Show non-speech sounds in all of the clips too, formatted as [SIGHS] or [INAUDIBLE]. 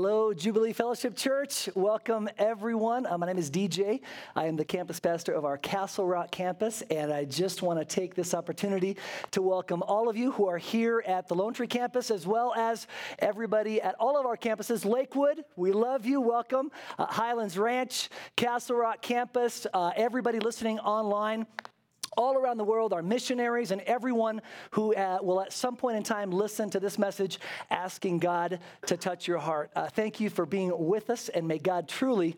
Hello, Jubilee Fellowship Church. Welcome, everyone. Uh, my name is DJ. I am the campus pastor of our Castle Rock campus, and I just want to take this opportunity to welcome all of you who are here at the Lone Tree campus, as well as everybody at all of our campuses. Lakewood, we love you. Welcome. Uh, Highlands Ranch, Castle Rock campus, uh, everybody listening online all around the world, our missionaries, and everyone who uh, will at some point in time listen to this message, asking God to touch your heart. Uh, thank you for being with us, and may God truly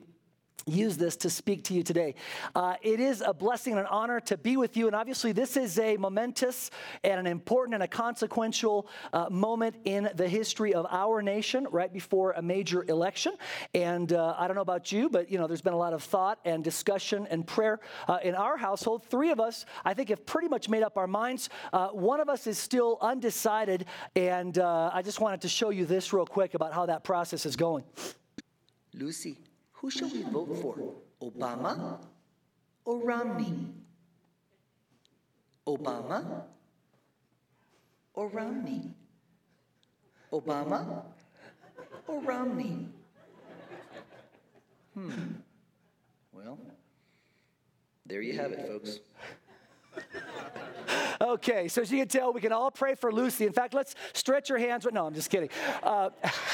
use this to speak to you today. Uh, it is a blessing and an honor to be with you. And obviously, this is a momentous and an important and a consequential uh, moment in the history of our nation right before a major election. And uh, I don't know about you, but you know, there's been a lot of thought and discussion and prayer uh, in our household. Three of us, I think, have pretty much made up our minds. Uh, one of us is still undecided. And uh, I just wanted to show you this real quick about how that process is going. Lucy. Who shall we vote for? Obama or Romney? Obama or Romney? Obama or Romney? Hmm. Well, there you have it, folks. Okay, so as you can tell, we can all pray for Lucy. In fact, let's stretch your hands. No, I'm just kidding. Uh,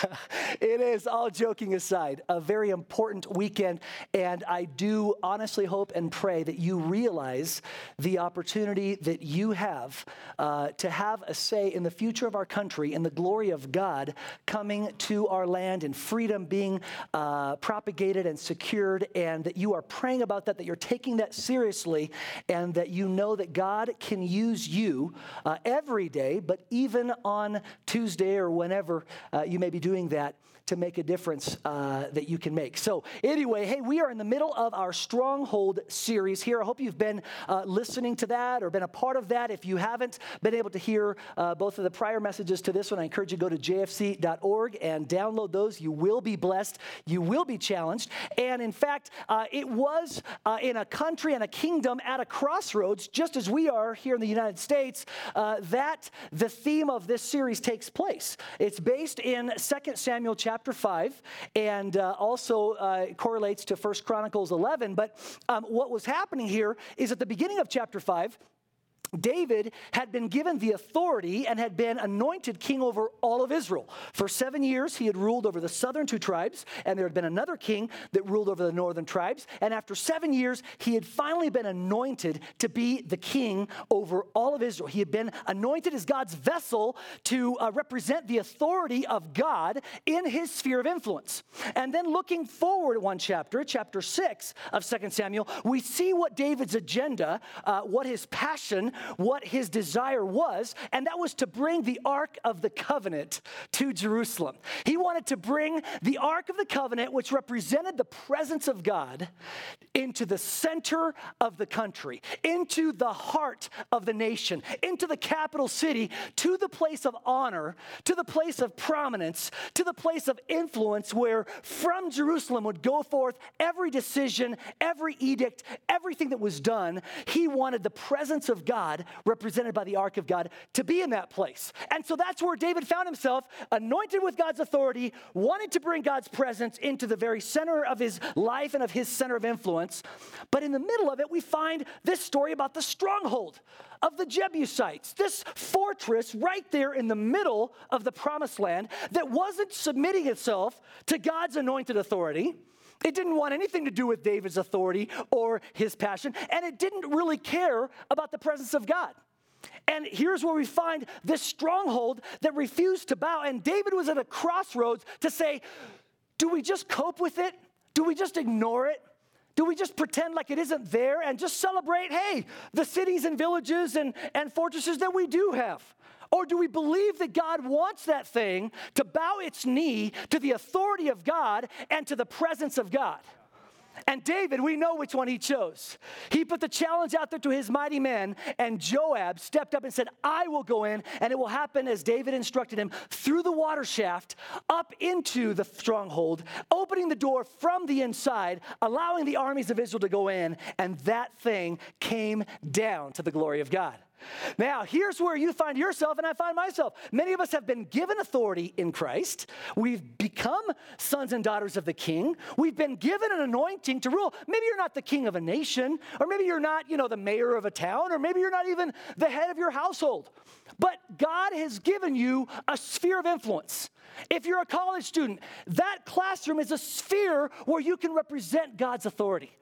[LAUGHS] it is, all joking aside, a very important weekend. And I do honestly hope and pray that you realize the opportunity that you have uh, to have a say in the future of our country, in the glory of God coming to our land and freedom being uh, propagated and secured, and that you are praying about that, that you're taking that seriously, and that you know that God can use use you uh, every day, but even on Tuesday or whenever uh, you may be doing that to make a difference uh, that you can make. So, anyway, hey, we are in the middle of our Stronghold series here. I hope you've been uh, listening to that or been a part of that. If you haven't been able to hear uh, both of the prior messages to this one, I encourage you to go to jfc.org and download those. You will be blessed, you will be challenged. And in fact, uh, it was uh, in a country and a kingdom at a crossroads, just as we are here in the United States, uh, that the theme of this series takes place. It's based in 2 Samuel chapter chapter 5 and uh, also uh, correlates to First Chronicles 11. But um, what was happening here is at the beginning of chapter 5, David had been given the authority and had been anointed king over all of Israel. For seven years, he had ruled over the southern two tribes, and there had been another king that ruled over the northern tribes. And after seven years, he had finally been anointed to be the king over all of Israel. He had been anointed as God's vessel to uh, represent the authority of God in his sphere of influence. And then looking forward one chapter, chapter six of Second Samuel, we see what David's agenda, uh, what his passion, what his desire was, and that was to bring the Ark of the Covenant to Jerusalem. He wanted to bring the Ark of the Covenant, which represented the presence of God, into the center of the country, into the heart of the nation, into the capital city, to the place of honor, to the place of prominence, to the place of influence where from Jerusalem would go forth every decision, every edict, everything that was done. He wanted the presence of God God, represented by the ark of God, to be in that place. And so that's where David found himself, anointed with God's authority, wanting to bring God's presence into the very center of his life and of his center of influence. But in the middle of it, we find this story about the stronghold of the Jebusites, this fortress right there in the middle of the promised land that wasn't submitting itself to God's anointed authority. It didn't want anything to do with David's authority or his passion, and it didn't really care about the presence of God. And here's where we find this stronghold that refused to bow. And David was at a crossroads to say, do we just cope with it? Do we just ignore it? Do we just pretend like it isn't there and just celebrate, hey, the cities and villages and, and fortresses that we do have? Or do we believe that God wants that thing to bow its knee to the authority of God and to the presence of God? And David, we know which one he chose. He put the challenge out there to his mighty men, and Joab stepped up and said, I will go in, and it will happen as David instructed him through the water shaft up into the stronghold, opening the door from the inside, allowing the armies of Israel to go in, and that thing came down to the glory of God. Now, here's where you find yourself and I find myself. Many of us have been given authority in Christ. We've become sons and daughters of the king. We've been given an anointing to rule. Maybe you're not the king of a nation, or maybe you're not, you know, the mayor of a town, or maybe you're not even the head of your household. But God has given you a sphere of influence. If you're a college student, that classroom is a sphere where you can represent God's authority.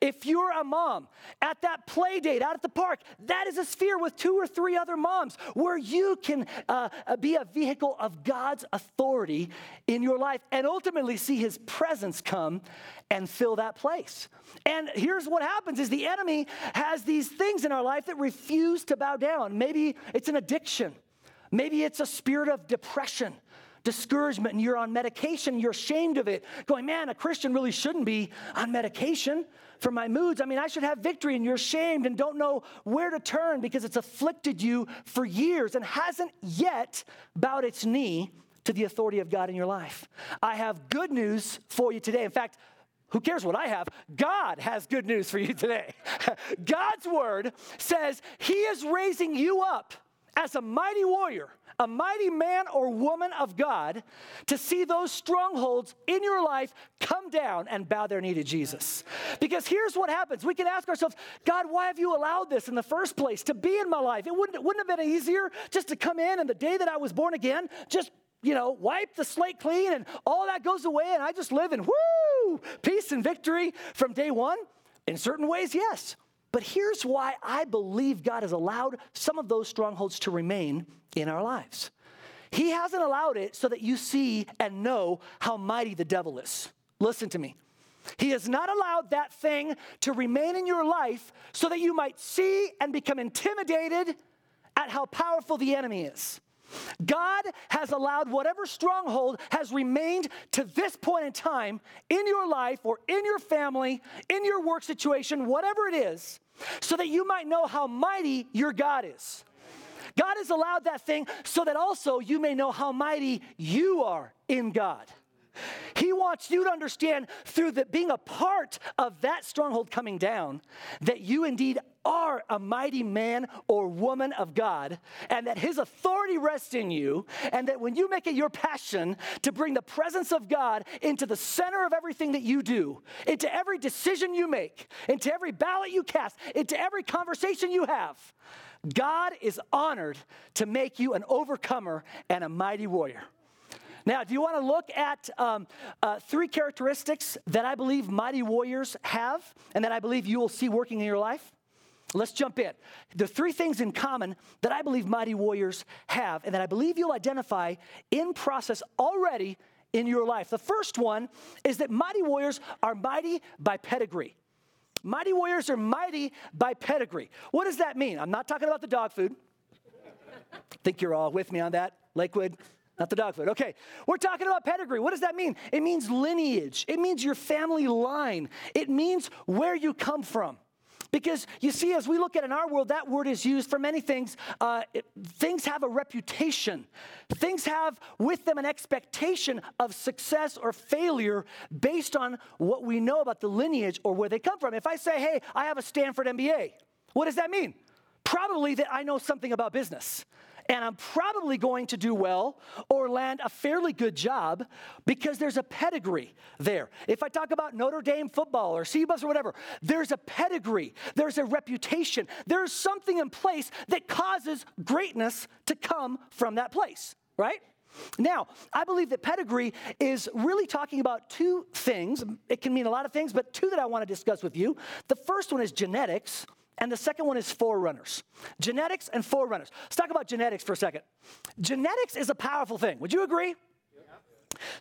If you're a mom at that play date out at the park, that is a sphere with two or three other moms where you can uh, be a vehicle of God's authority in your life and ultimately see his presence come and fill that place. And here's what happens is the enemy has these things in our life that refuse to bow down. Maybe it's an addiction. Maybe it's a spirit of depression discouragement and you're on medication, you're ashamed of it, going, man, a Christian really shouldn't be on medication for my moods. I mean, I should have victory, and you're ashamed and don't know where to turn because it's afflicted you for years and hasn't yet bowed its knee to the authority of God in your life. I have good news for you today. In fact, who cares what I have? God has good news for you today. [LAUGHS] God's word says He is raising you up as a mighty warrior a mighty man or woman of God to see those strongholds in your life come down and bow their knee to Jesus. Because here's what happens we can ask ourselves, God, why have you allowed this in the first place to be in my life? It wouldn't, it wouldn't have been easier just to come in and the day that I was born again, just you know, wipe the slate clean and all that goes away and I just live in whoo, peace and victory from day one? In certain ways, yes. But here's why I believe God has allowed some of those strongholds to remain in our lives. He hasn't allowed it so that you see and know how mighty the devil is. Listen to me. He has not allowed that thing to remain in your life so that you might see and become intimidated at how powerful the enemy is. God has allowed whatever stronghold has remained to this point in time in your life or in your family, in your work situation, whatever it is, so that you might know how mighty your God is. God has allowed that thing so that also you may know how mighty you are in God. He wants you to understand through the, being a part of that stronghold coming down that you indeed are a mighty man or woman of God, and that His authority rests in you, and that when you make it your passion to bring the presence of God into the center of everything that you do, into every decision you make, into every ballot you cast, into every conversation you have, God is honored to make you an overcomer and a mighty warrior. Now, if you want to look at um, uh, three characteristics that I believe mighty warriors have and that I believe you will see working in your life? Let's jump in. The three things in common that I believe mighty warriors have and that I believe you'll identify in process already in your life. The first one is that mighty warriors are mighty by pedigree. Mighty warriors are mighty by pedigree. What does that mean? I'm not talking about the dog food. think you're all with me on that, Lakewood? Not the dog food. Okay. We're talking about pedigree. What does that mean? It means lineage, it means your family line, it means where you come from. Because you see, as we look at in our world, that word is used for many things. Uh, it, things have a reputation, things have with them an expectation of success or failure based on what we know about the lineage or where they come from. If I say, hey, I have a Stanford MBA, what does that mean? Probably that I know something about business and I'm probably going to do well or land a fairly good job because there's a pedigree there. If I talk about Notre Dame football or CBUS or whatever, there's a pedigree, there's a reputation, there's something in place that causes greatness to come from that place, right? Now, I believe that pedigree is really talking about two things. It can mean a lot of things, but two that I want to discuss with you. The first one is genetics, and the second one is forerunners. Genetics and forerunners. Let's talk about genetics for a second. Genetics is a powerful thing. Would you agree?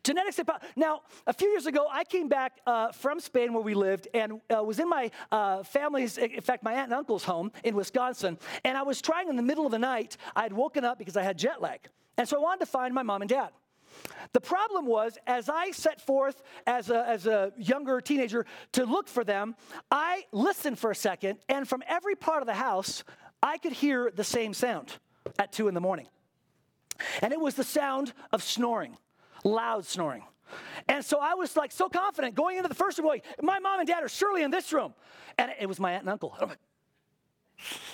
Genetics. Now, a few years ago, I came back uh, from Spain where we lived and uh, was in my uh, family's, in fact, my aunt and uncle's home in Wisconsin. And I was trying in the middle of the night, I had woken up because I had jet lag. And so I wanted to find my mom and dad. The problem was, as I set forth as a, as a younger teenager to look for them, I listened for a second, and from every part of the house, I could hear the same sound at two in the morning. And it was the sound of snoring, loud snoring. And so I was like so confident going into the first room, like, my mom and dad are surely in this room. And it was my aunt and uncle. I'm like,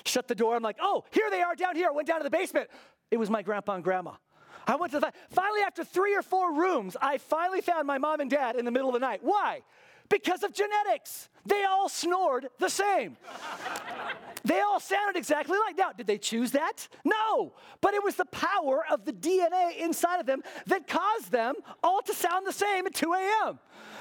Shut the door. I'm like, oh, here they are down here. I went down to the basement. It was my grandpa and grandma. I went to the, finally, after three or four rooms, I finally found my mom and dad in the middle of the night. Why? Because of genetics. They all snored the same. they all sounded exactly like. Now, did they choose that? No. But it was the power of the DNA inside of them that caused them all to sound the same at 2 a.m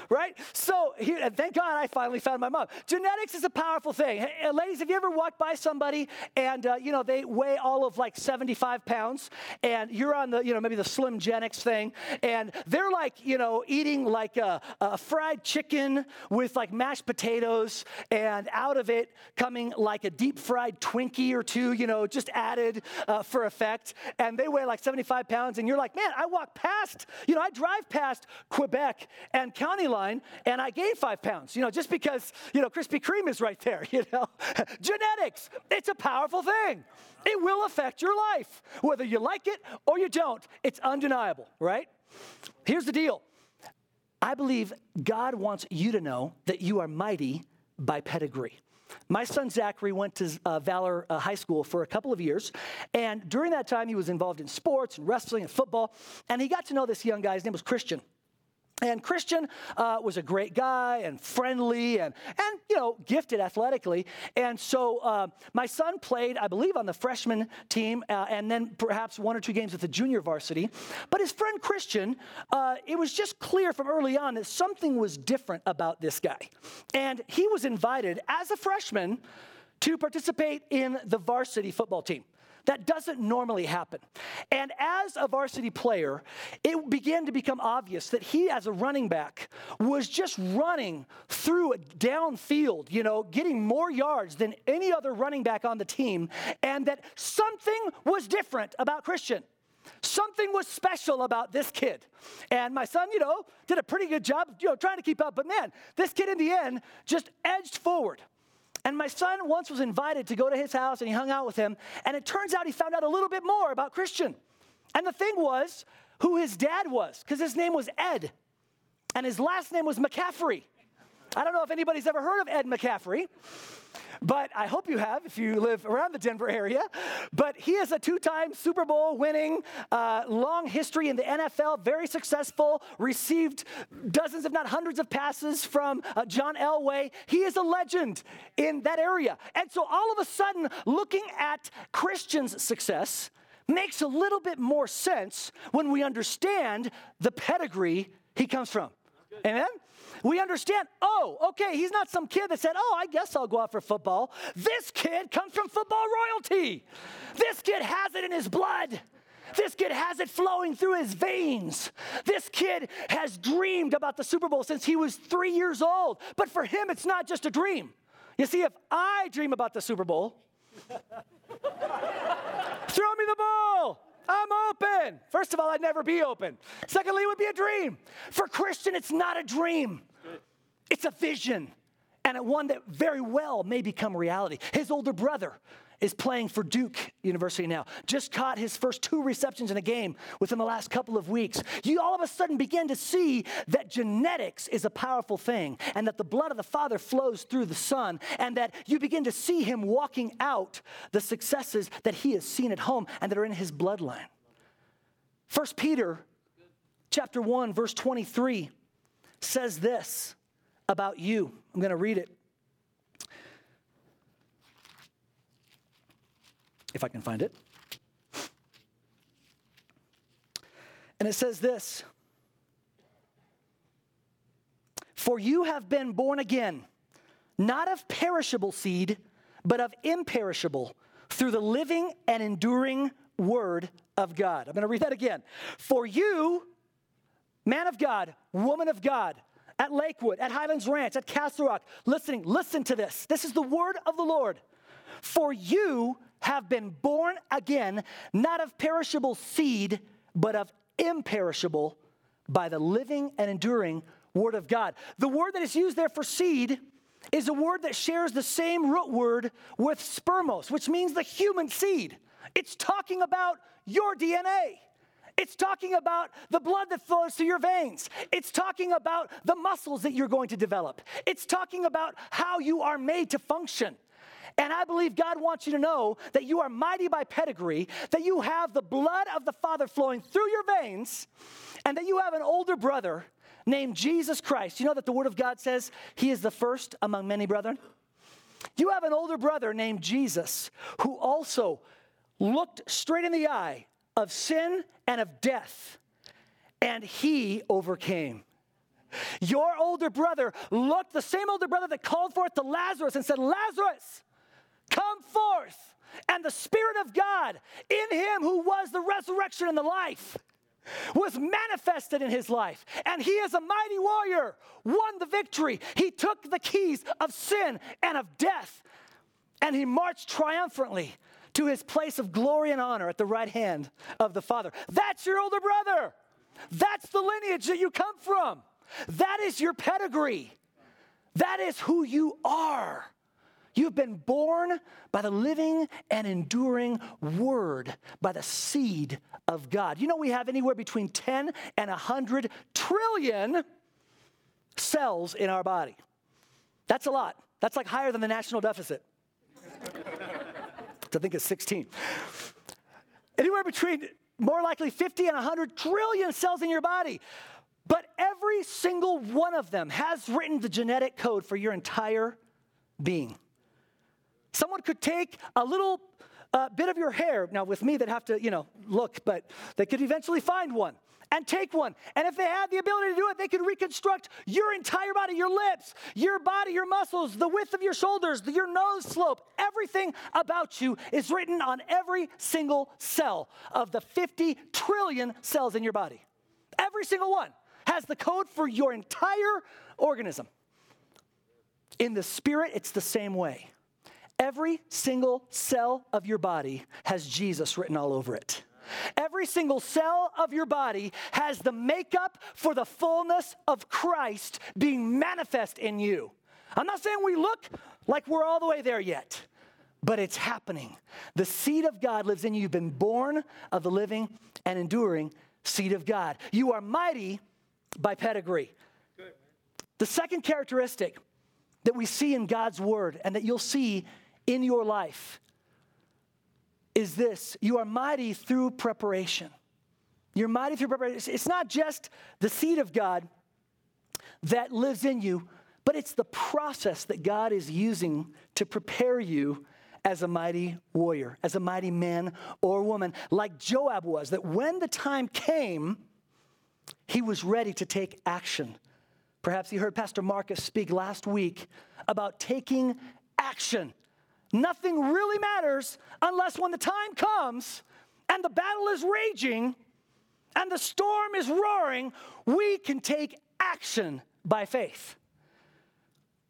right? So, and thank God I finally found my mom. Genetics is a powerful thing. Hey, ladies, have you ever walked by somebody and, uh, you know, they weigh all of like 75 pounds and you're on the, you know, maybe the Slim Genics thing and they're like, you know, eating like a, a fried chicken with like mashed potatoes and out of it coming like a deep fried Twinkie or two, you know, just added uh, for effect. And they weigh like 75 pounds and you're like, man, I walk past, you know, I drive past Quebec and County Line and I gained five pounds, you know, just because, you know, Krispy Kreme is right there, [LAUGHS] you know. [LAUGHS] Genetics, it's a powerful thing. It will affect your life, whether you like it or you don't. It's undeniable, right? Here's the deal I believe God wants you to know that you are mighty by pedigree. My son Zachary went to uh, Valor uh, High School for a couple of years, and during that time he was involved in sports and wrestling and football, and he got to know this young guy. His name was Christian. And Christian uh, was a great guy and friendly and, and you know, gifted athletically. And so uh, my son played, I believe, on the freshman team uh, and then perhaps one or two games with the junior varsity. But his friend Christian, uh, it was just clear from early on that something was different about this guy. And he was invited as a freshman to participate in the varsity football team. That doesn't normally happen. And as a varsity player, it began to become obvious that he, as a running back, was just running through a downfield, you know, getting more yards than any other running back on the team, and that something was different about Christian. Something was special about this kid. And my son, you know, did a pretty good job, you know, trying to keep up. But man, this kid in the end just edged forward. And my son once was invited to go to his house and he hung out with him. And it turns out he found out a little bit more about Christian. And the thing was who his dad was, because his name was Ed. And his last name was McCaffrey. I don't know if anybody's ever heard of Ed McCaffrey. But I hope you have if you live around the Denver area. But he is a two time Super Bowl winning, uh, long history in the NFL, very successful, received dozens, if not hundreds, of passes from uh, John Elway. He is a legend in that area. And so all of a sudden, looking at Christian's success, makes a little bit more sense when we understand the pedigree he comes from. Amen? We understand, oh, okay, he's not some kid that said, oh, I guess I'll go out for football. This kid comes from football royalty. This kid has it in his blood. This kid has it flowing through his veins. This kid has dreamed about the Super Bowl since he was three years old. But for him, it's not just a dream. You see, if I dream about the Super Bowl, [LAUGHS] throw me the ball. I'm open. First of all, I'd never be open. Secondly, it would be a dream. For Christian, it's not a dream, it's a vision, and one that very well may become reality. His older brother is playing for Duke University now. Just caught his first two receptions in a game within the last couple of weeks. You all of a sudden begin to see that genetics is a powerful thing and that the blood of the Father flows through the Son and that you begin to see him walking out the successes that he has seen at home and that are in his bloodline. First Peter chapter 1 verse 23 says this about you. I'm going to read it. if I can find it. And it says this For you have been born again, not of perishable seed, but of imperishable, through the living and enduring word of God. I'm going to read that again. For you, man of God, woman of God, at Lakewood, at Highlands Ranch, at Castle Rock, listening, listen to this. This is the word of the Lord. For you have been born again, not of perishable seed, but of imperishable by the living and enduring Word of God. The word that is used there for seed is a word that shares the same root word with spermos, which means the human seed. It's talking about your DNA. It's talking about the blood that flows through your veins. It's talking about the muscles that you're going to develop. It's talking about how you are made to function. And I believe God wants you to know that you are mighty by pedigree, that you have the blood of the Father flowing through your veins, and that you have an older brother named Jesus Christ. You know that the Word of God says he is the first among many brethren? You have an older brother named Jesus who also looked straight in the eye of sin and of death, and he overcame. Your older brother looked, the same older brother that called forth to Lazarus and said, Lazarus, come forth. And the Spirit of God in him, who was the resurrection and the life, was manifested in his life. And he, as a mighty warrior, won the victory. He took the keys of sin and of death, and he marched triumphantly to his place of glory and honor at the right hand of the Father. That's your older brother. That's the lineage that you come from. That is your pedigree. That is who you are. You've been born by the living and enduring word, by the seed of God. You know, we have anywhere between 10 and 100 trillion cells in our body. That's a lot. That's like higher than the national deficit. I think it's 16. Anywhere between more likely 50 and 100 trillion cells in your body. But every single one of them has written the genetic code for your entire being. Someone could take a little uh, bit of your hair, now with me, they'd have to, you know, look, but they could eventually find one and take one. And if they had the ability to do it, they could reconstruct your entire body, your lips, your body, your muscles, the width of your shoulders, your nose slope. Everything about you is written on every single cell of the 50 trillion cells in your body. Every single one has the code for your entire organism. In the spirit, it's the same way. Every single cell of your body has Jesus written all over it. Every single cell of your body has the makeup for the fullness of Christ being manifest in you. I'm not saying we look like we're all the way there yet, but it's happening. The seed of God lives in you. You've been born of the living and enduring seed of God. You are mighty by pedigree. The second characteristic that we see in God's word and that you'll see in your life is this you are mighty through preparation. You're mighty through preparation. It's not just the seed of God that lives in you, but it's the process that God is using to prepare you as a mighty warrior, as a mighty man or woman, like Joab was, that when the time came, he was ready to take action. Perhaps you heard Pastor Marcus speak last week about taking action. Nothing really matters unless when the time comes and the battle is raging and the storm is roaring, we can take action by faith.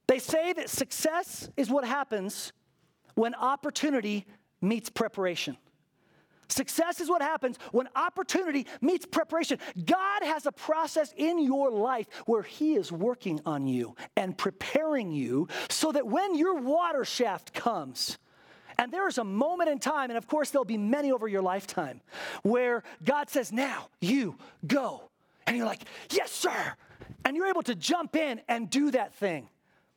They say that success is what happens when opportunity meets preparation. Success is what happens when opportunity meets preparation. God has a process in your life where He is working on you and preparing you so that when your water shaft comes, and there is a moment in time, and of course, there'll be many over your lifetime, where God says, Now you go. And you're like, Yes, sir. And you're able to jump in and do that thing.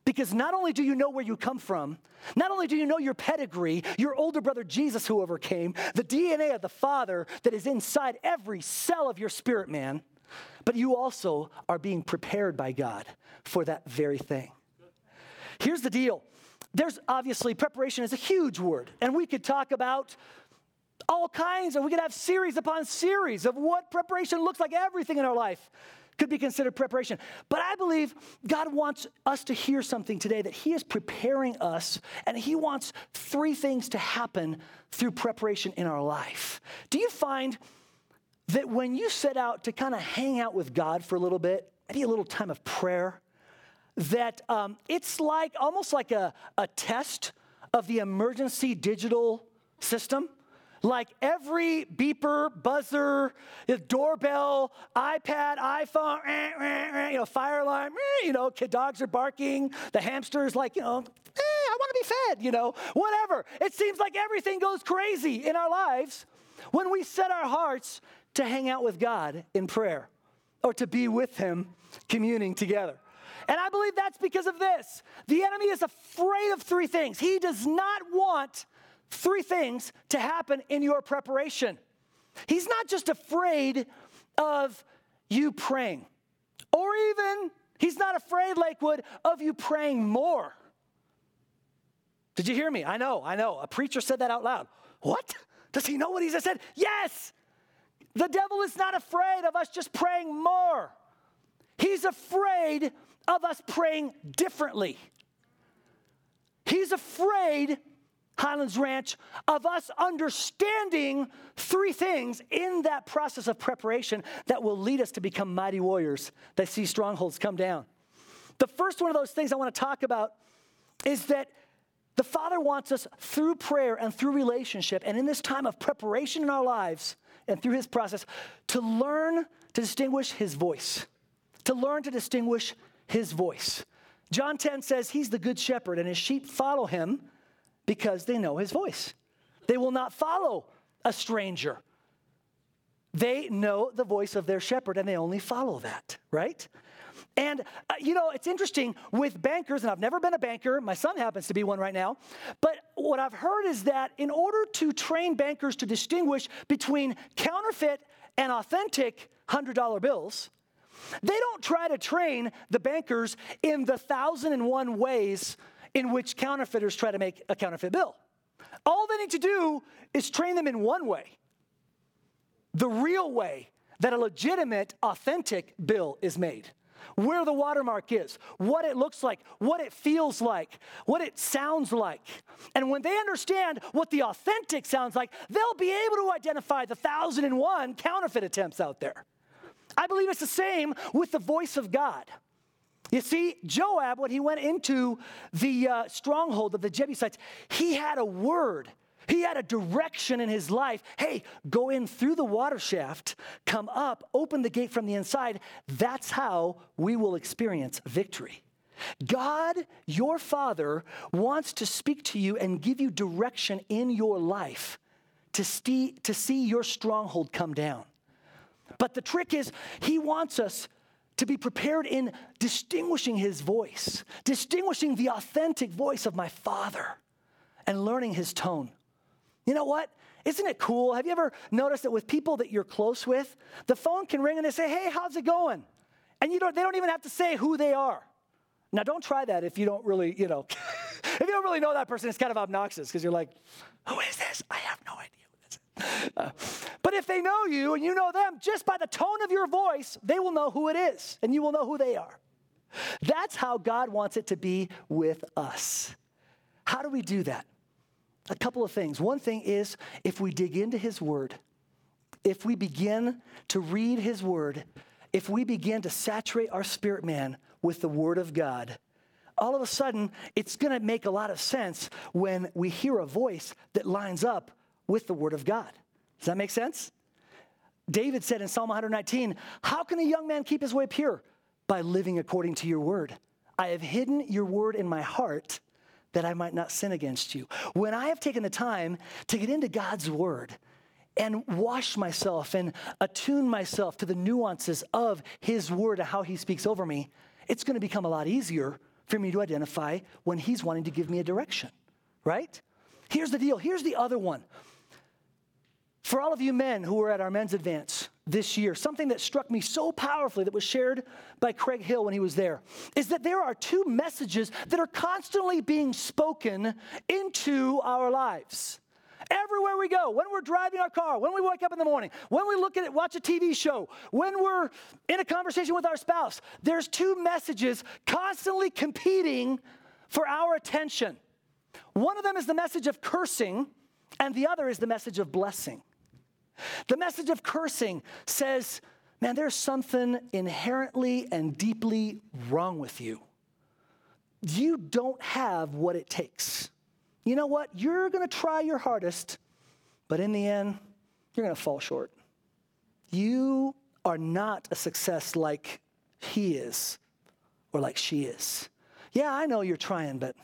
Because not only do you know where you come from, not only do you know your pedigree, your older brother Jesus who overcame, the DNA of the Father that is inside every cell of your spirit man, but you also are being prepared by God for that very thing. Here's the deal there's obviously preparation is a huge word, and we could talk about all kinds, and we could have series upon series of what preparation looks like, everything in our life could be considered preparation. But I believe God wants us to hear something today that He is preparing us, and He wants three things to happen through preparation in our life. Do you find that when you set out to kind of hang out with God for a little bit, maybe a little time of prayer, that um, it's like almost like a, a test of the emergency digital system? Like every beeper, buzzer, doorbell, iPad, iPhone, eh, eh, eh, you know, fire alarm, you know, kid dogs are barking, the hamster's like, you know, eh, I want to be fed, you know, whatever. It seems like everything goes crazy in our lives when we set our hearts to hang out with God in prayer or to be with Him communing together. And I believe that's because of this. The enemy is afraid of three things. He does not want three things to happen in your preparation. He's not just afraid of you praying, or even, he's not afraid, Lakewood, of you praying more. Did you hear me? I know, I know. A preacher said that out loud. What? Does he know what he just said? Yes. The devil is not afraid of us just praying more. He's afraid of us praying differently. He's afraid, Highlands Ranch, of us understanding three things in that process of preparation that will lead us to become mighty warriors that see strongholds come down. The first one of those things I want to talk about is that the Father wants us through prayer and through relationship, and in this time of preparation in our lives and through His process, to learn to distinguish His voice to learn to distinguish his voice. John 10 says he's the good shepherd and his sheep follow him because they know his voice. They will not follow a stranger. They know the voice of their shepherd and they only follow that, right? And, uh, you know, it's interesting with bankers, and I've never been a banker, my son happens to be one right now, but what I've heard is that in order to train bankers to distinguish between counterfeit and authentic $100 bills, they don't try to train the bankers in the thousand and one ways in which counterfeiters try to make a counterfeit bill. All they need to do is train them in one way the real way that a legitimate, authentic bill is made. Where the watermark is, what it looks like, what it feels like, what it sounds like. And when they understand what the authentic sounds like, they'll be able to identify the thousand and one counterfeit attempts out there. I believe it's the same with the voice of God. You see, Joab, when he went into the uh, stronghold of the Jebusites, he had a word. He had a direction in his life. Hey, go in through the water shaft, come up, open the gate from the inside. That's how we will experience victory. God, your Father, wants to speak to you and give you direction in your life to see, to see your stronghold come down. But the trick is, he wants us to be prepared in distinguishing his voice, distinguishing the authentic voice of my father, and learning his tone. You know what? Isn't it cool? Have you ever noticed that with people that you're close with, the phone can ring and they say, Hey, how's it going? And you don't, they don't even have to say who they are. Now, don't try that if you don't really, you know, [LAUGHS] if you don't really know that person, it's kind of obnoxious because you're like, Who is this? I have no idea. [LAUGHS] But if they know you and you know them, just by the tone of your voice, they will know who it is and you will know who they are. That's how God wants it to be with us. How do we do that? A couple of things. One thing is if we dig into His Word, if we begin to read His Word, if we begin to saturate our spirit man with the Word of God, all of a sudden it's going to make a lot of sense when we hear a voice that lines up with the Word of God. Does that make sense? David said in Psalm 119, How can a young man keep his way pure? By living according to your word. I have hidden your word in my heart that I might not sin against you. When I have taken the time to get into God's word and wash myself and attune myself to the nuances of his word and how he speaks over me, it's going to become a lot easier for me to identify when he's wanting to give me a direction, right? Here's the deal. Here's the other one. For all of you men who were at our men's advance this year, something that struck me so powerfully that was shared by Craig Hill when he was there is that there are two messages that are constantly being spoken into our lives. Everywhere we go, when we're driving our car, when we wake up in the morning, when we look at it, watch a TV show, when we're in a conversation with our spouse, there's two messages constantly competing for our attention. One of them is the message of cursing, and the other is the message of blessing. The message of cursing says, man, there's something inherently and deeply wrong with you. You don't have what it takes. You know what? You're going to try your hardest, but in the end, you're going to fall short. You are not a success like he is or like she is. Yeah, I know you're trying, but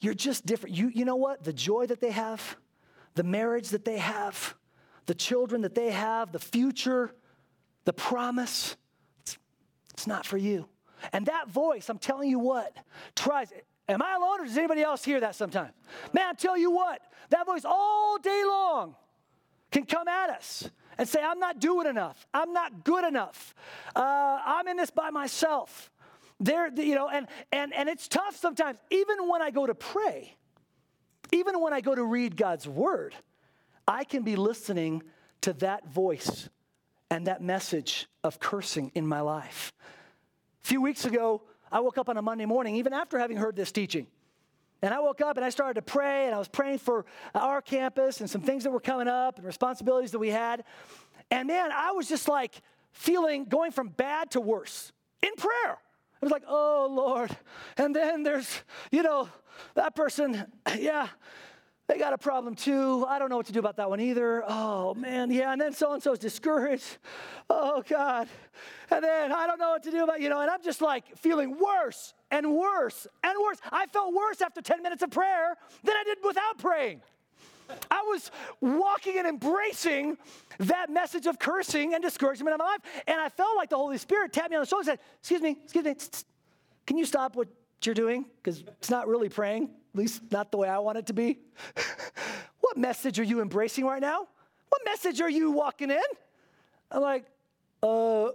you're just different. You, you know what? The joy that they have, the marriage that they have, the children that they have, the future, the promise, it's, it's not for you. And that voice, I'm telling you what, tries. Am I alone or does anybody else hear that sometimes? Man, I'm telling you what, that voice all day long can come at us and say, I'm not doing enough. I'm not good enough. Uh, I'm in this by myself. There, you know, and, and, and it's tough sometimes, even when I go to pray, even when I go to read God's word, I can be listening to that voice and that message of cursing in my life. A few weeks ago, I woke up on a Monday morning, even after having heard this teaching. And I woke up and I started to pray, and I was praying for our campus and some things that were coming up and responsibilities that we had. And man, I was just like feeling going from bad to worse in prayer. I was like, oh Lord. And then there's, you know, that person, [CLEARS THROAT] yeah, they got a problem too. I don't know what to do about that one either. Oh man, yeah. And then so and so is discouraged. Oh God. And then I don't know what to do about, you know, and I'm just like feeling worse and worse and worse. I felt worse after 10 minutes of prayer than I did without praying. I was walking and embracing that message of cursing and discouragement in my life. And I felt like the Holy Spirit tapped me on the shoulder and said, Excuse me, excuse me, can you stop what you're doing? Because it's not really praying, at least not the way I want it to be. [LAUGHS] what message are you embracing right now? What message are you walking in? I'm like, uh,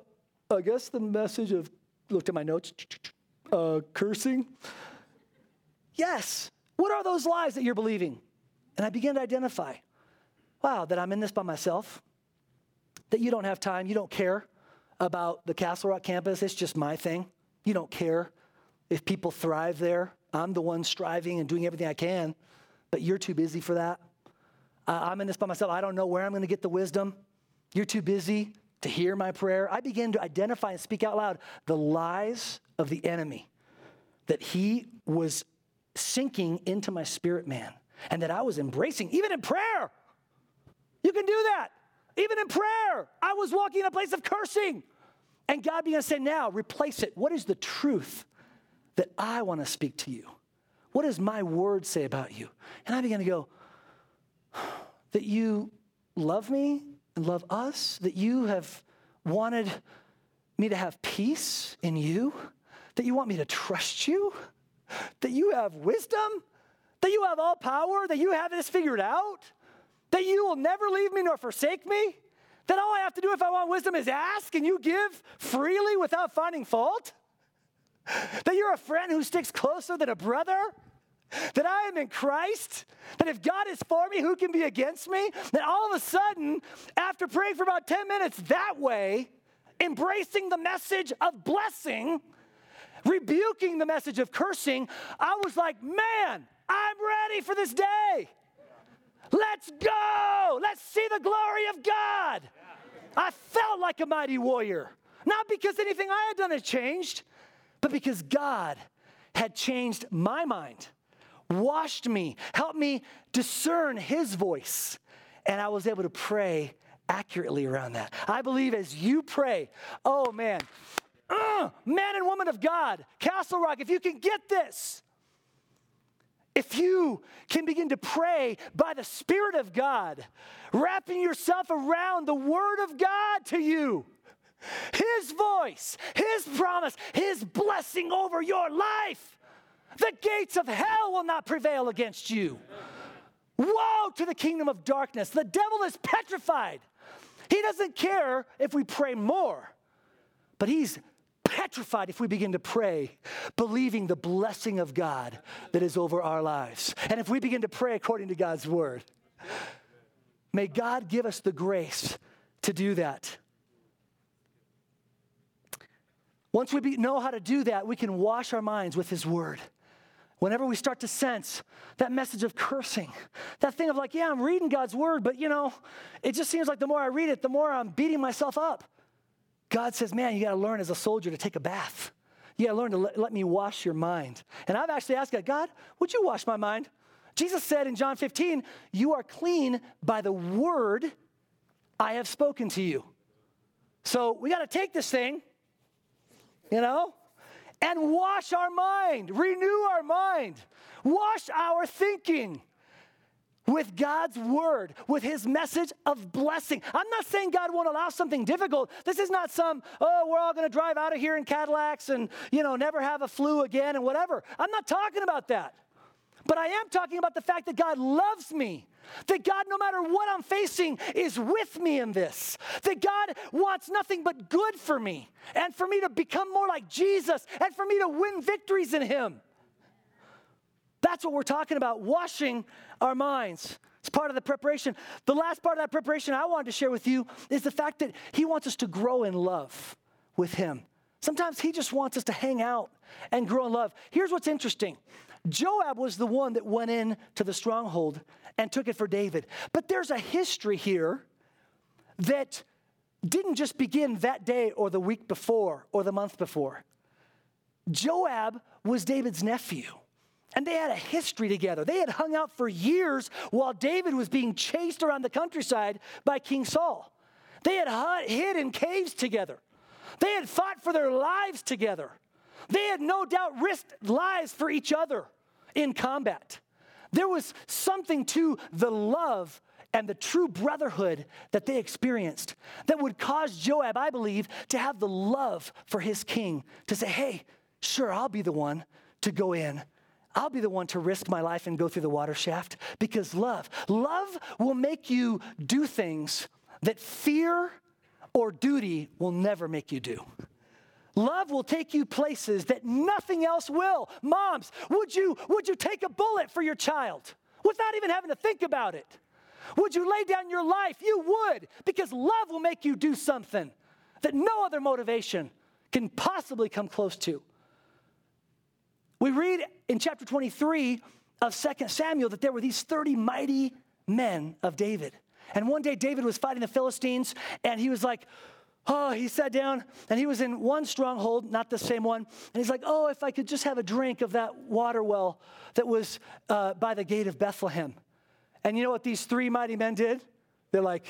I guess the message of, looked at my notes, [TSK] uh, cursing. Yes. What are those lies that you're believing? And I began to identify wow, that I'm in this by myself, that you don't have time, you don't care about the Castle Rock campus, it's just my thing. You don't care if people thrive there. I'm the one striving and doing everything I can, but you're too busy for that. I'm in this by myself. I don't know where I'm going to get the wisdom. You're too busy to hear my prayer. I begin to identify and speak out loud the lies of the enemy that he was sinking into my spirit man and that I was embracing, even in prayer. You can do that. Even in prayer, I was walking in a place of cursing. And God began to say, now replace it. What is the truth that I want to speak to you? What does my word say about you? And I began to go, [SIGHS] that you love me and love us, that you have wanted me to have peace in you, that you want me to trust you, that you have wisdom, that you have all power, that you have this figured out, that you will never leave me nor forsake me, that all I have to do if I want wisdom is ask and you give freely without finding fault, that you're a friend who sticks closer than a brother. That I am in Christ, that if God is for me, who can be against me? That all of a sudden, after praying for about 10 minutes that way, embracing the message of blessing, rebuking the message of cursing, I was like, man, I'm ready for this day. Let's go. Let's see the glory of God. I felt like a mighty warrior, not because anything I had done had changed, but because God had changed my mind, washed me, helped me discern His voice, and I was able to pray accurately around that. I believe as you pray, oh man, uh, man and woman of God, Castle Rock, if you can get this, if you can begin to pray by the Spirit of God, wrapping yourself around the Word of God to you, His voice, His promise, His blessing over your life, the gates of hell will not prevail against you. Woe to the kingdom of darkness. The devil is petrified. He doesn't care if we pray more, but he's petrified if we begin to pray, believing the blessing of God that is over our lives. And if we begin to pray according to God's word, may God give us the grace to do that. Once we be, know how to do that, we can wash our minds with His word. Whenever we start to sense that message of cursing, that thing of like, yeah, I'm reading God's word, but you know, it just seems like the more I read it, the more I'm beating myself up. God says, man, you got to learn as a soldier to take a bath. You got to learn to let, let, me wash your mind. And I've actually asked God, God, would you wash my mind? Jesus said in John 15, You are clean by the word I have spoken to you. So we got to take this thing, you know, and wash our mind, renew our mind, wash our thinking, with God's word, with his message of blessing. I'm not saying God won't allow something difficult. This is not some, oh, we're all going to drive out of here in Cadillacs and, you know, never have a flu again and whatever. I'm not talking about that. But I am talking about the fact that God loves me. That God, no matter what I'm facing, is with me in this. That God wants nothing but good for me and for me to become more like Jesus and for me to win victories in Him. That's what we're talking about, washing our minds. It's part of the preparation. The last part of that preparation I wanted to share with you is the fact that He wants us to grow in love with Him. Sometimes He just wants us to hang out and grow in love. Here's what's interesting Joab was the one that went in to the stronghold and took it for David. But there's a history here that didn't just begin that day or the week before or the month before. Joab was David's nephew. And they had a history together. They had hung out for years while David was being chased around the countryside by King Saul. They had hid in caves together. They had fought for their lives together. They had no doubt risked lives for each other in combat. There was something to the love and the true brotherhood that they experienced that would cause Joab, I believe, to have the love for his king, to say, hey, sure, I'll be the one to go in I'll be the one to risk my life and go through the water shaft because love. Love will make you do things that fear or duty will never make you do. Love will take you places that nothing else will. Moms, would you, would you take a bullet for your child without even having to think about it? Would you lay down your life? You would, because love will make you do something that no other motivation can possibly come close to. We read in chapter 23 of 2 Samuel that there were these 30 mighty men of David. And one day David was fighting the Philistines, and he was like, Oh, he sat down and he was in one stronghold, not the same one. And he's like, Oh, if I could just have a drink of that water well that was uh, by the gate of Bethlehem. And you know what these three mighty men did? They're like,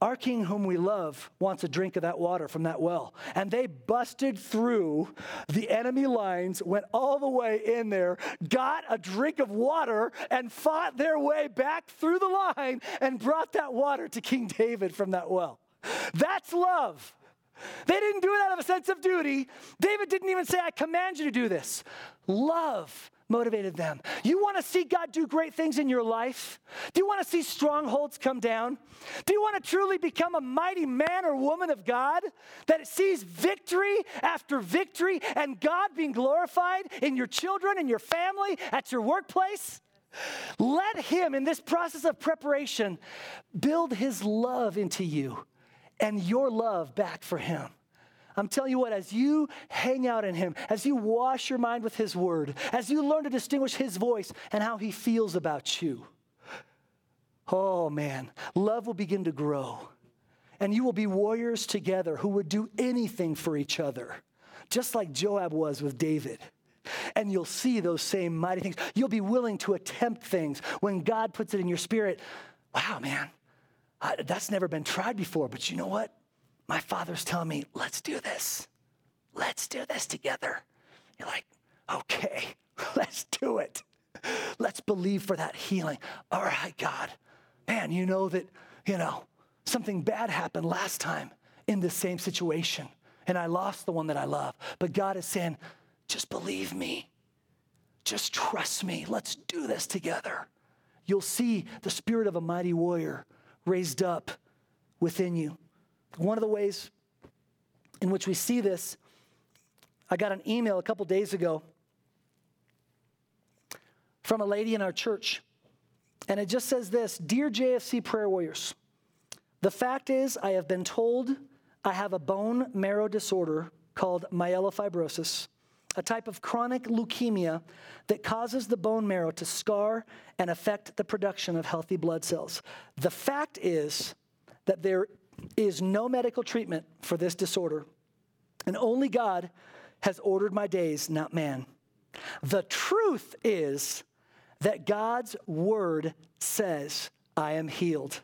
our king, whom we love, wants a drink of that water from that well. And they busted through the enemy lines, went all the way in there, got a drink of water, and fought their way back through the line and brought that water to King David from that well. That's love. They didn't do it out of a sense of duty. David didn't even say, I command you to do this. Love motivated them. You want to see God do great things in your life? Do you want to see strongholds come down? Do you want to truly become a mighty man or woman of God that sees victory after victory and God being glorified in your children in your family, at your workplace? Let Him, in this process of preparation, build His love into you and your love back for Him. I'm telling you what, as you hang out in Him, as you wash your mind with His Word, as you learn to distinguish His voice and how He feels about you, oh man, love will begin to grow. And you will be warriors together who would do anything for each other, just like Joab was with David. And you'll see those same mighty things. You'll be willing to attempt things when God puts it in your spirit. Wow, man, I, that's never been tried before, but you know what? my father's telling me, let's do this. Let's do this together. You're like, okay, [LAUGHS] let's do it. Let's believe for that healing. All right, God. Man, you know that, you know, something bad happened last time in the same situation, and I lost the one that I love. But God is saying, just believe me. Just trust me. Let's do this together. You'll see the spirit of a mighty warrior raised up within you. One of the ways in which we see this, I got an email a couple days ago from a lady in our church. And it just says this Dear JFC prayer warriors, the fact is, I have been told I have a bone marrow disorder called myelofibrosis, a type of chronic leukemia that causes the bone marrow to scar and affect the production of healthy blood cells. The fact is that there is no medical treatment for this disorder, and only God has ordered my days, not man. The truth is that God's word says, I am healed.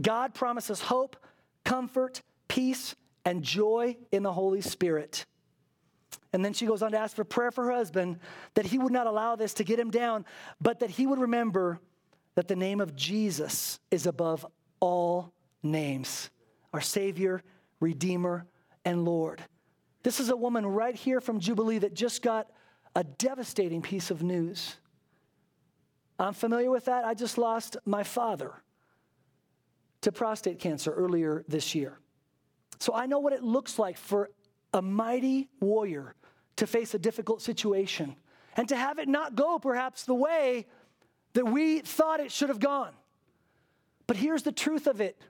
God promises hope, comfort, peace, and joy in the Holy Spirit. And then she goes on to ask for prayer for her husband that he would not allow this to get him down, but that he would remember that the name of Jesus is above all names, our Savior, Redeemer, and Lord. This is a woman right here from Jubilee that just got a devastating piece of news. I'm familiar with that. I just lost my father to prostate cancer earlier this year. So I know what it looks like for a mighty warrior to face a difficult situation and to have it not go perhaps the way that we thought it should have gone. But here's the truth of it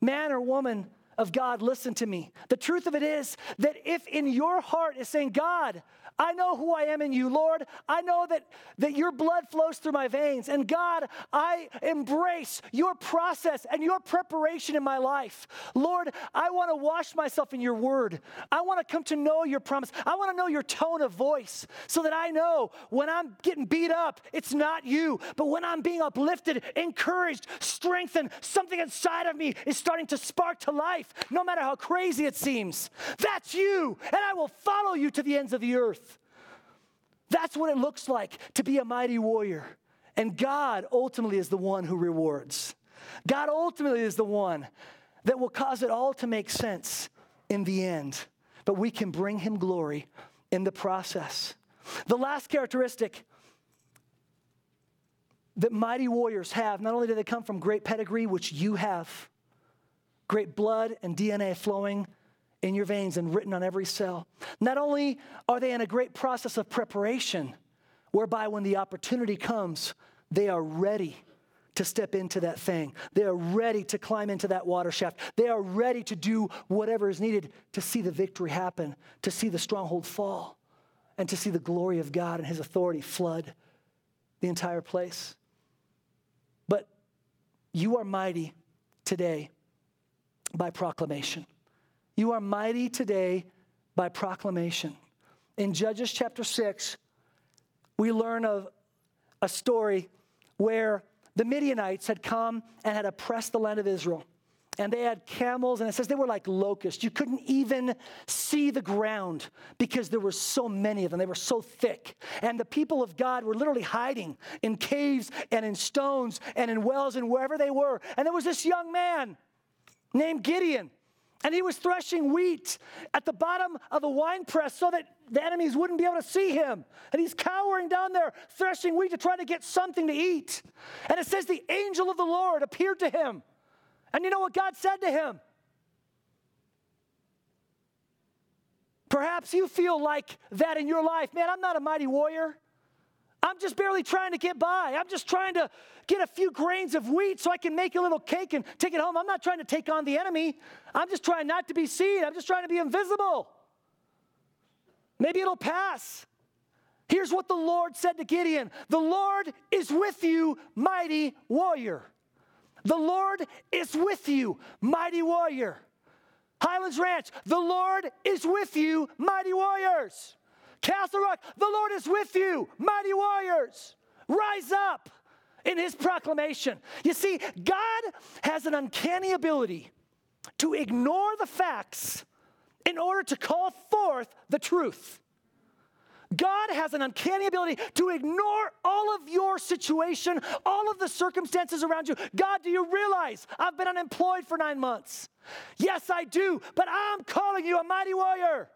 man or woman of God, listen to me. The truth of it is that if in your heart is saying, God, I know who I am in you, Lord. I know that, that your blood flows through my veins. And God, I embrace your process and your preparation in my life. Lord, I want to wash myself in your word. I want to come to know your promise. I want to know your tone of voice so that I know when I'm getting beat up, it's not you. But when I'm being uplifted, encouraged, strengthened, something inside of me is starting to spark to life, no matter how crazy it seems. That's you. And I will follow you to the ends of the earth. That's what it looks like to be a mighty warrior. And God ultimately is the one who rewards. God ultimately is the one that will cause it all to make sense in the end. But we can bring him glory in the process. The last characteristic that mighty warriors have, not only do they come from great pedigree, which you have, great blood and DNA flowing in your veins and written on every cell. Not only are they in a great process of preparation, whereby when the opportunity comes, they are ready to step into that thing. They are ready to climb into that water shaft. They are ready to do whatever is needed to see the victory happen, to see the stronghold fall, and to see the glory of God and His authority flood the entire place. But you are mighty today by proclamation. You are mighty today by proclamation. In Judges chapter 6, we learn of a story where the Midianites had come and had oppressed the land of Israel. And they had camels, and it says they were like locusts. You couldn't even see the ground because there were so many of them. They were so thick. And the people of God were literally hiding in caves and in stones and in wells and wherever they were. And there was this young man named Gideon and he was threshing wheat at the bottom of a wine press so that the enemies wouldn't be able to see him. And he's cowering down there, threshing wheat to try to get something to eat. And it says the angel of the Lord appeared to him. And you know what God said to him? Perhaps you feel like that in your life. Man, I'm not a mighty warrior. I'm just barely trying to get by. I'm just trying to get a few grains of wheat so I can make a little cake and take it home. I'm not trying to take on the enemy. I'm just trying not to be seen. I'm just trying to be invisible. Maybe it'll pass. Here's what the Lord said to Gideon The Lord is with you, mighty warrior. The Lord is with you, mighty warrior. Highlands Ranch, the Lord is with you, mighty warriors. Castle Rock, the Lord is with you, mighty warriors. Rise up in his proclamation. You see, God has an uncanny ability to ignore the facts in order to call forth the truth. God has an uncanny ability to ignore all of your situation, all of the circumstances around you. God, do you realize I've been unemployed for nine months? Yes, I do, but I'm calling you a mighty warrior.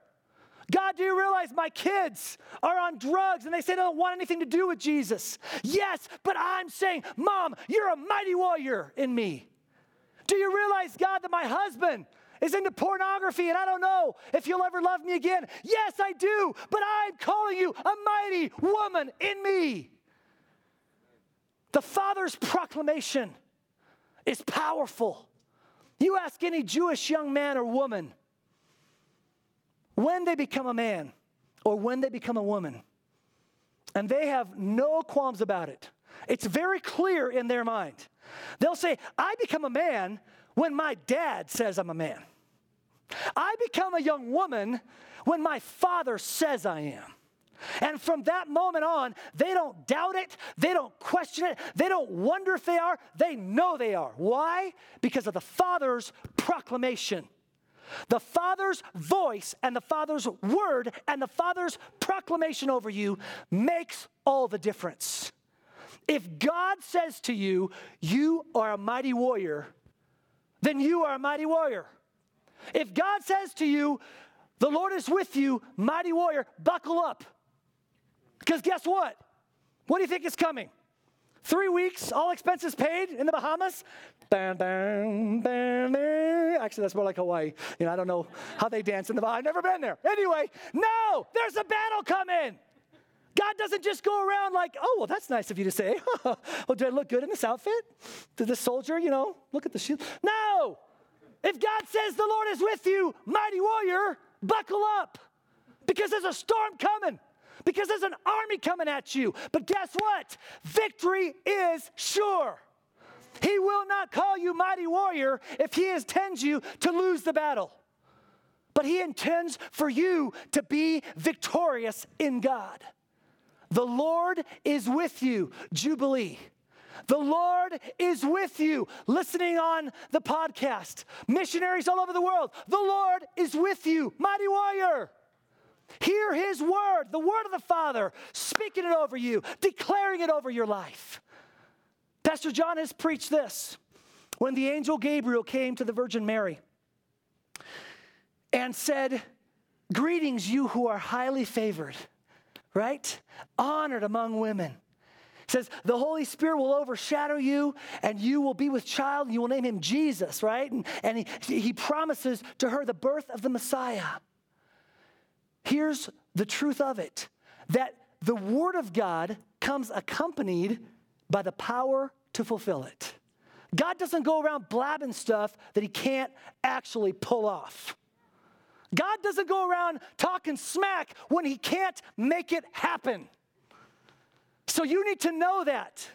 God, do you realize my kids are on drugs and they say they don't want anything to do with Jesus? Yes, but I'm saying, Mom, you're a mighty warrior in me. Do you realize, God, that my husband is into pornography and I don't know if you'll ever love me again? Yes, I do, but I'm calling you a mighty woman in me. The Father's proclamation is powerful. You ask any Jewish young man or woman, when they become a man or when they become a woman, and they have no qualms about it, it's very clear in their mind. They'll say, I become a man when my dad says I'm a man. I become a young woman when my father says I am. And from that moment on, they don't doubt it, they don't question it, they don't wonder if they are, they know they are. Why? Because of the Father's proclamation. The Father's voice and the Father's word and the Father's proclamation over you makes all the difference. If God says to you, You are a mighty warrior, then you are a mighty warrior. If God says to you, The Lord is with you, mighty warrior, buckle up. Because guess what? What do you think is coming? Three weeks, all expenses paid in the Bahamas. Bam, bam, bam, bam. Actually, that's more like Hawaii. You know, I don't know how they dance in the Bahamas. I've never been there. Anyway, no, there's a battle coming. God doesn't just go around like, oh, well, that's nice of you to say. [LAUGHS] well, do I look good in this outfit? Did the soldier, you know, look at the shield? No. If God says the Lord is with you, mighty warrior, buckle up because there's a storm coming because there's an army coming at you. But guess what? Victory is sure. He will not call you mighty warrior if he intends you to lose the battle. But he intends for you to be victorious in God. The Lord is with you, Jubilee. The Lord is with you, listening on the podcast. Missionaries all over the world, the Lord is with you, mighty warrior. Hear his word, the word of the Father, speaking it over you, declaring it over your life. Pastor John has preached this when the angel Gabriel came to the Virgin Mary and said, Greetings, you who are highly favored right? Honored among women. It says, the Holy Spirit will overshadow you, and you will be with child, and you will name him Jesus, right? And, and he, he promises to her the birth of the Messiah. Here's the truth of it that the Word of God comes accompanied by the power to fulfill it. God doesn't go around blabbing stuff that he can't actually pull off. God doesn't go around talking smack when He can't make it happen. So you need to know that.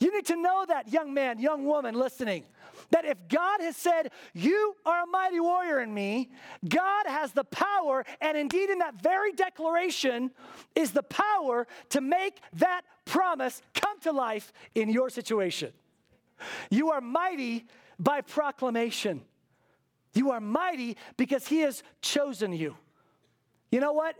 You need to know that, young man, young woman listening, that if God has said, You are a mighty warrior in me, God has the power, and indeed in that very declaration is the power to make that promise come to life in your situation. You are mighty by proclamation. You are mighty because He has chosen you. You know what?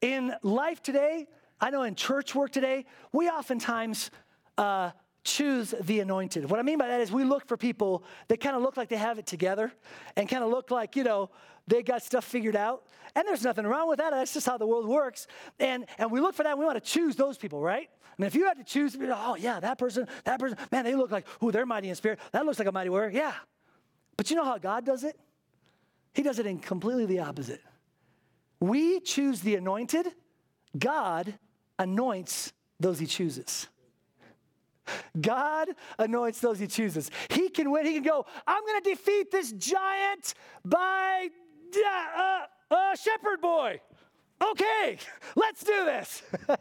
In life today, I know in church work today, we oftentimes uh, choose the anointed. What I mean by that is we look for people that kind of look like they have it together and kind of look like, you know, they got stuff figured out. And there's nothing wrong with that. That's just how the world works. And, and we look for that. We want to choose those people, right? I mean, if you had to choose, oh, yeah, that person, that person, man, they look like, oh, they're mighty in spirit. That looks like a mighty warrior. Yeah. But you know how God does it? He does it in completely the opposite. We choose the anointed, God anoints those he chooses. God anoints those he chooses. He can win. He can go, I'm going to defeat this giant by uh, uh, uh, shepherd boy. Okay, [LAUGHS] let's do this. [LAUGHS]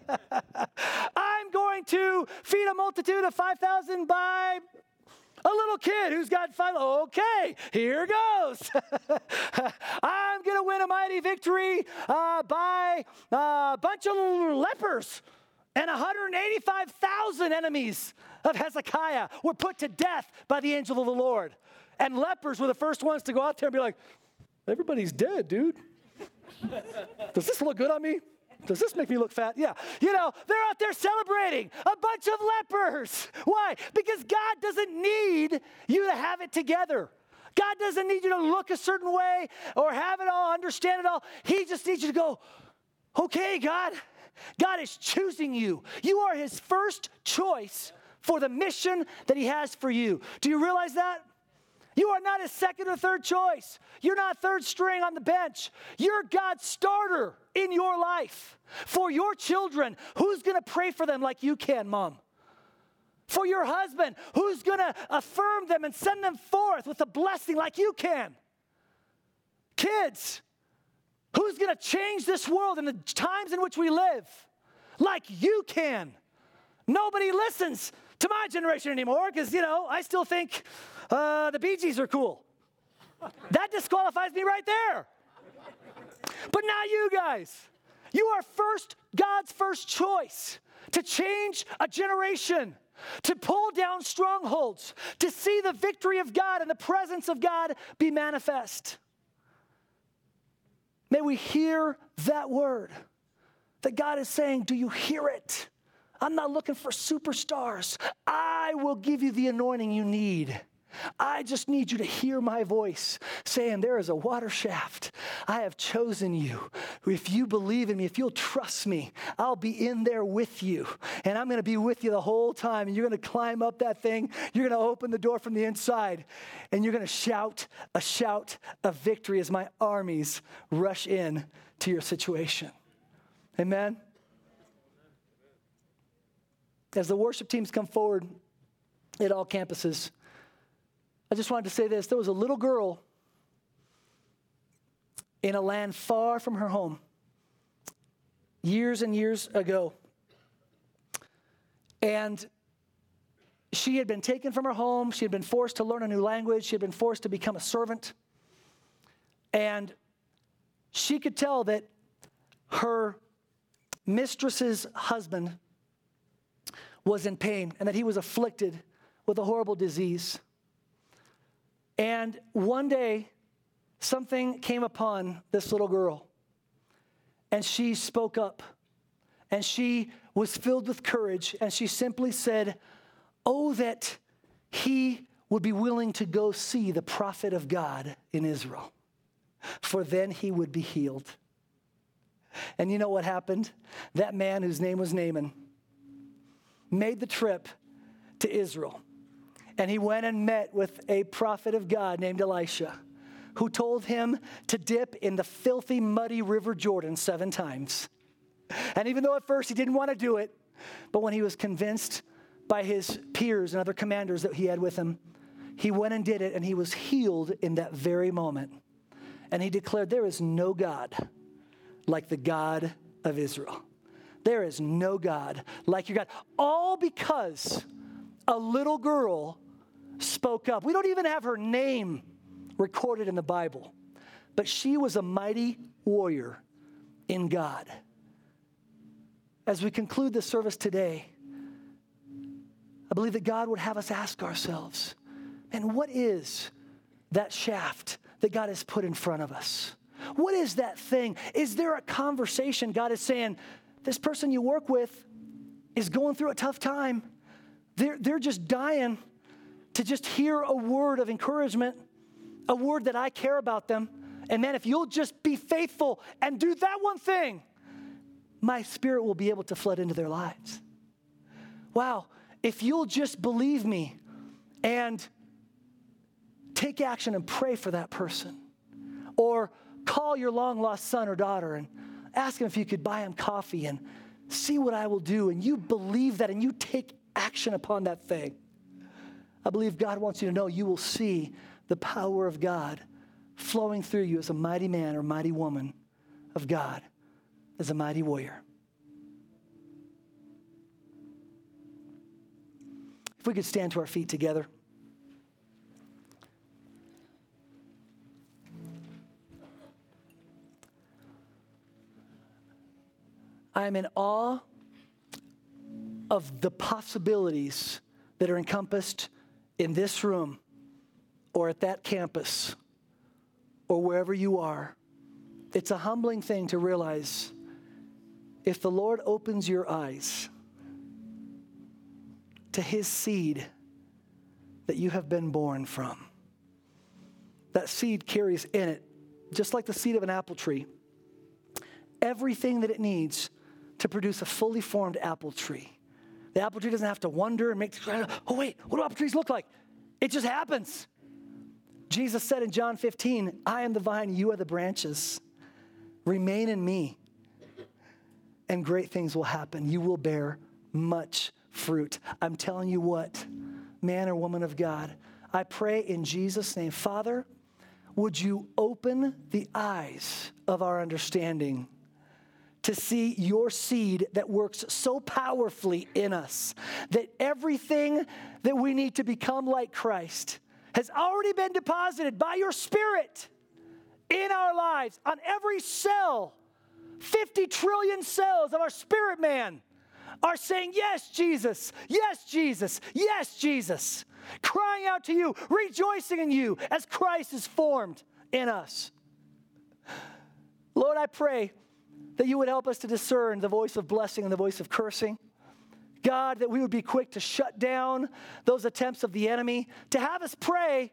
I'm going to feed a multitude of 5,000 by a little kid who's got five. Okay, here goes. [LAUGHS] I'm going to win a mighty victory uh, by a bunch of lepers. And 185,000 enemies of Hezekiah were put to death by the angel of the Lord. And lepers were the first ones to go out there and be like, everybody's dead, dude. Does this look good on me? Does this make me look fat? Yeah. You know, they're out there celebrating a bunch of lepers. Why? Because God doesn't need you to have it together. God doesn't need you to look a certain way or have it all, understand it all. He just needs you to go, okay, God. God is choosing you. You are His first choice for the mission that He has for you. Do you realize that? You are not his second or third choice. You're not third string on the bench. You're God's starter in your life. For your children, who's going to pray for them like you can, mom? For your husband, who's going to affirm them and send them forth with a blessing like you can? Kids, who's going to change this world in the times in which we live like you can? Nobody listens to my generation anymore because, you know, I still think uh, the Bee Gees are cool. That disqualifies me right there. But now you guys, you are first, God's first choice to change a generation, to pull down strongholds, to see the victory of God and the presence of God be manifest. May we hear that word that God is saying, Do you hear it? I'm not looking for superstars. I will give you the anointing you need. I just need you to hear my voice saying, There is a water shaft. I have chosen you. If you believe in me, if you'll trust me, I'll be in there with you. And I'm going to be with you the whole time. And you're going to climb up that thing. You're going to open the door from the inside. And you're going to shout a shout of victory as my armies rush in to your situation. Amen. As the worship teams come forward at all campuses, I just wanted to say this. There was a little girl in a land far from her home years and years ago. And she had been taken from her home. She had been forced to learn a new language. She had been forced to become a servant. And she could tell that her mistress's husband was in pain and that he was afflicted with a horrible disease. And one day, something came upon this little girl, and she spoke up, and she was filled with courage, and she simply said, Oh, that he would be willing to go see the prophet of God in Israel, for then he would be healed. And you know what happened? That man, whose name was Naaman, made the trip to Israel. And he went and met with a prophet of God named Elisha, who told him to dip in the filthy, muddy river Jordan seven times. And even though at first he didn't want to do it, but when he was convinced by his peers and other commanders that he had with him, he went and did it, and he was healed in that very moment. And he declared, There is no God like the God of Israel. There is no God like your God. All because a little girl spoke up. We don't even have her name recorded in the Bible, but she was a mighty warrior in God. As we conclude the service today, I believe that God would have us ask ourselves, and what is that shaft that God has put in front of us? What is that thing? Is there a conversation God is saying, this person you work with is going through a tough time? They're, they're just dying to just hear a word of encouragement, a word that I care about them. And man, if you'll just be faithful and do that one thing, my spirit will be able to flood into their lives. Wow, if you'll just believe me and take action and pray for that person, or call your long lost son or daughter and ask him if you could buy him coffee and see what I will do, and you believe that and you take action upon that thing I believe God wants you to know you will see the power of God flowing through you as a mighty man or mighty woman of God, as a mighty warrior. If we could stand to our feet together. I am in awe of the possibilities that are encompassed in this room or at that campus or wherever you are, it's a humbling thing to realize if the Lord opens your eyes to his seed that you have been born from, that seed carries in it, just like the seed of an apple tree, everything that it needs to produce a fully formed apple tree. The apple tree doesn't have to wonder and make, oh, wait, what do apple trees look like? It just happens. Jesus said in John 15, I am the vine, you are the branches. Remain in me, and great things will happen. You will bear much fruit. I'm telling you what, man or woman of God, I pray in Jesus' name, Father, would you open the eyes of our understanding? To see your seed that works so powerfully in us that everything that we need to become like Christ has already been deposited by your Spirit in our lives on every cell. 50 trillion cells of our spirit man are saying, Yes, Jesus, yes, Jesus, yes, Jesus, crying out to you, rejoicing in you as Christ is formed in us. Lord, I pray that you would help us to discern the voice of blessing and the voice of cursing, God, that we would be quick to shut down those attempts of the enemy to have us pray,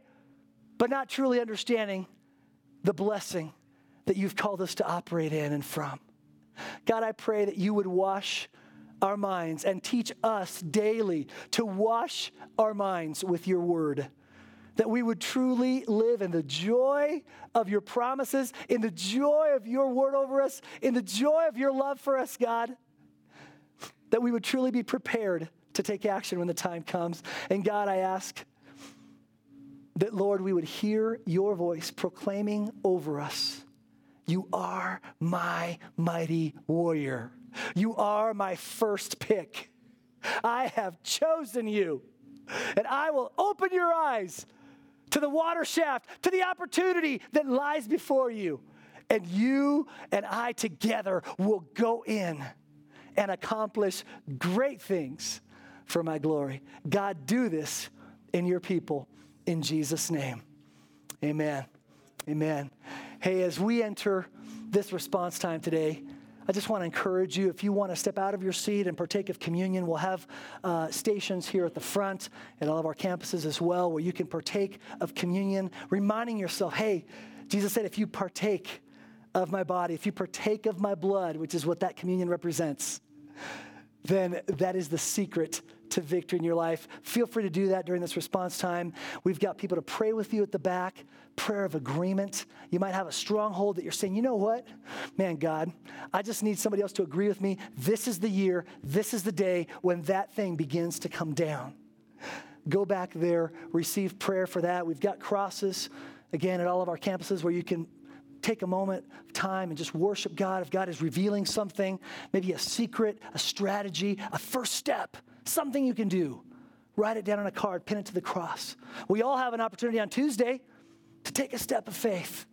but not truly understanding the blessing that you've called us to operate in and from. God, I pray that you would wash our minds and teach us daily to wash our minds with your word. That we would truly live in the joy of your promises, in the joy of your word over us, in the joy of your love for us, God. That we would truly be prepared to take action when the time comes. And God, I ask that, Lord, we would hear your voice proclaiming over us You are my mighty warrior. You are my first pick. I have chosen you, and I will open your eyes to the water shaft, to the opportunity that lies before you. And you and I together will go in and accomplish great things for my glory. God, do this in your people in Jesus' name. Amen. Amen. Hey, as we enter this response time today, I just want to encourage you if you want to step out of your seat and partake of communion, we'll have uh, stations here at the front at all of our campuses as well where you can partake of communion, reminding yourself, hey, Jesus said, if you partake of my body, if you partake of my blood, which is what that communion represents, then that is the secret to victory in your life. Feel free to do that during this response time. We've got people to pray with you at the back, prayer of agreement. You might have a stronghold that you're saying, you know what? Man, God, I just need somebody else to agree with me. This is the year, this is the day when that thing begins to come down. Go back there, receive prayer for that. We've got crosses, again, at all of our campuses where you can take a moment of time and just worship God. If God is revealing something, maybe a secret, a strategy, a first step, something you can do, write it down on a card, pin it to the cross. We all have an opportunity on Tuesday to take a step of faith,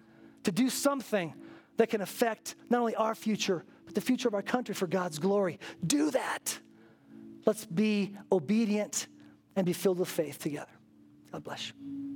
to do something that can affect not only our future, but the future of our country for God's glory. Do that. Let's be obedient and be filled with faith together. God bless you.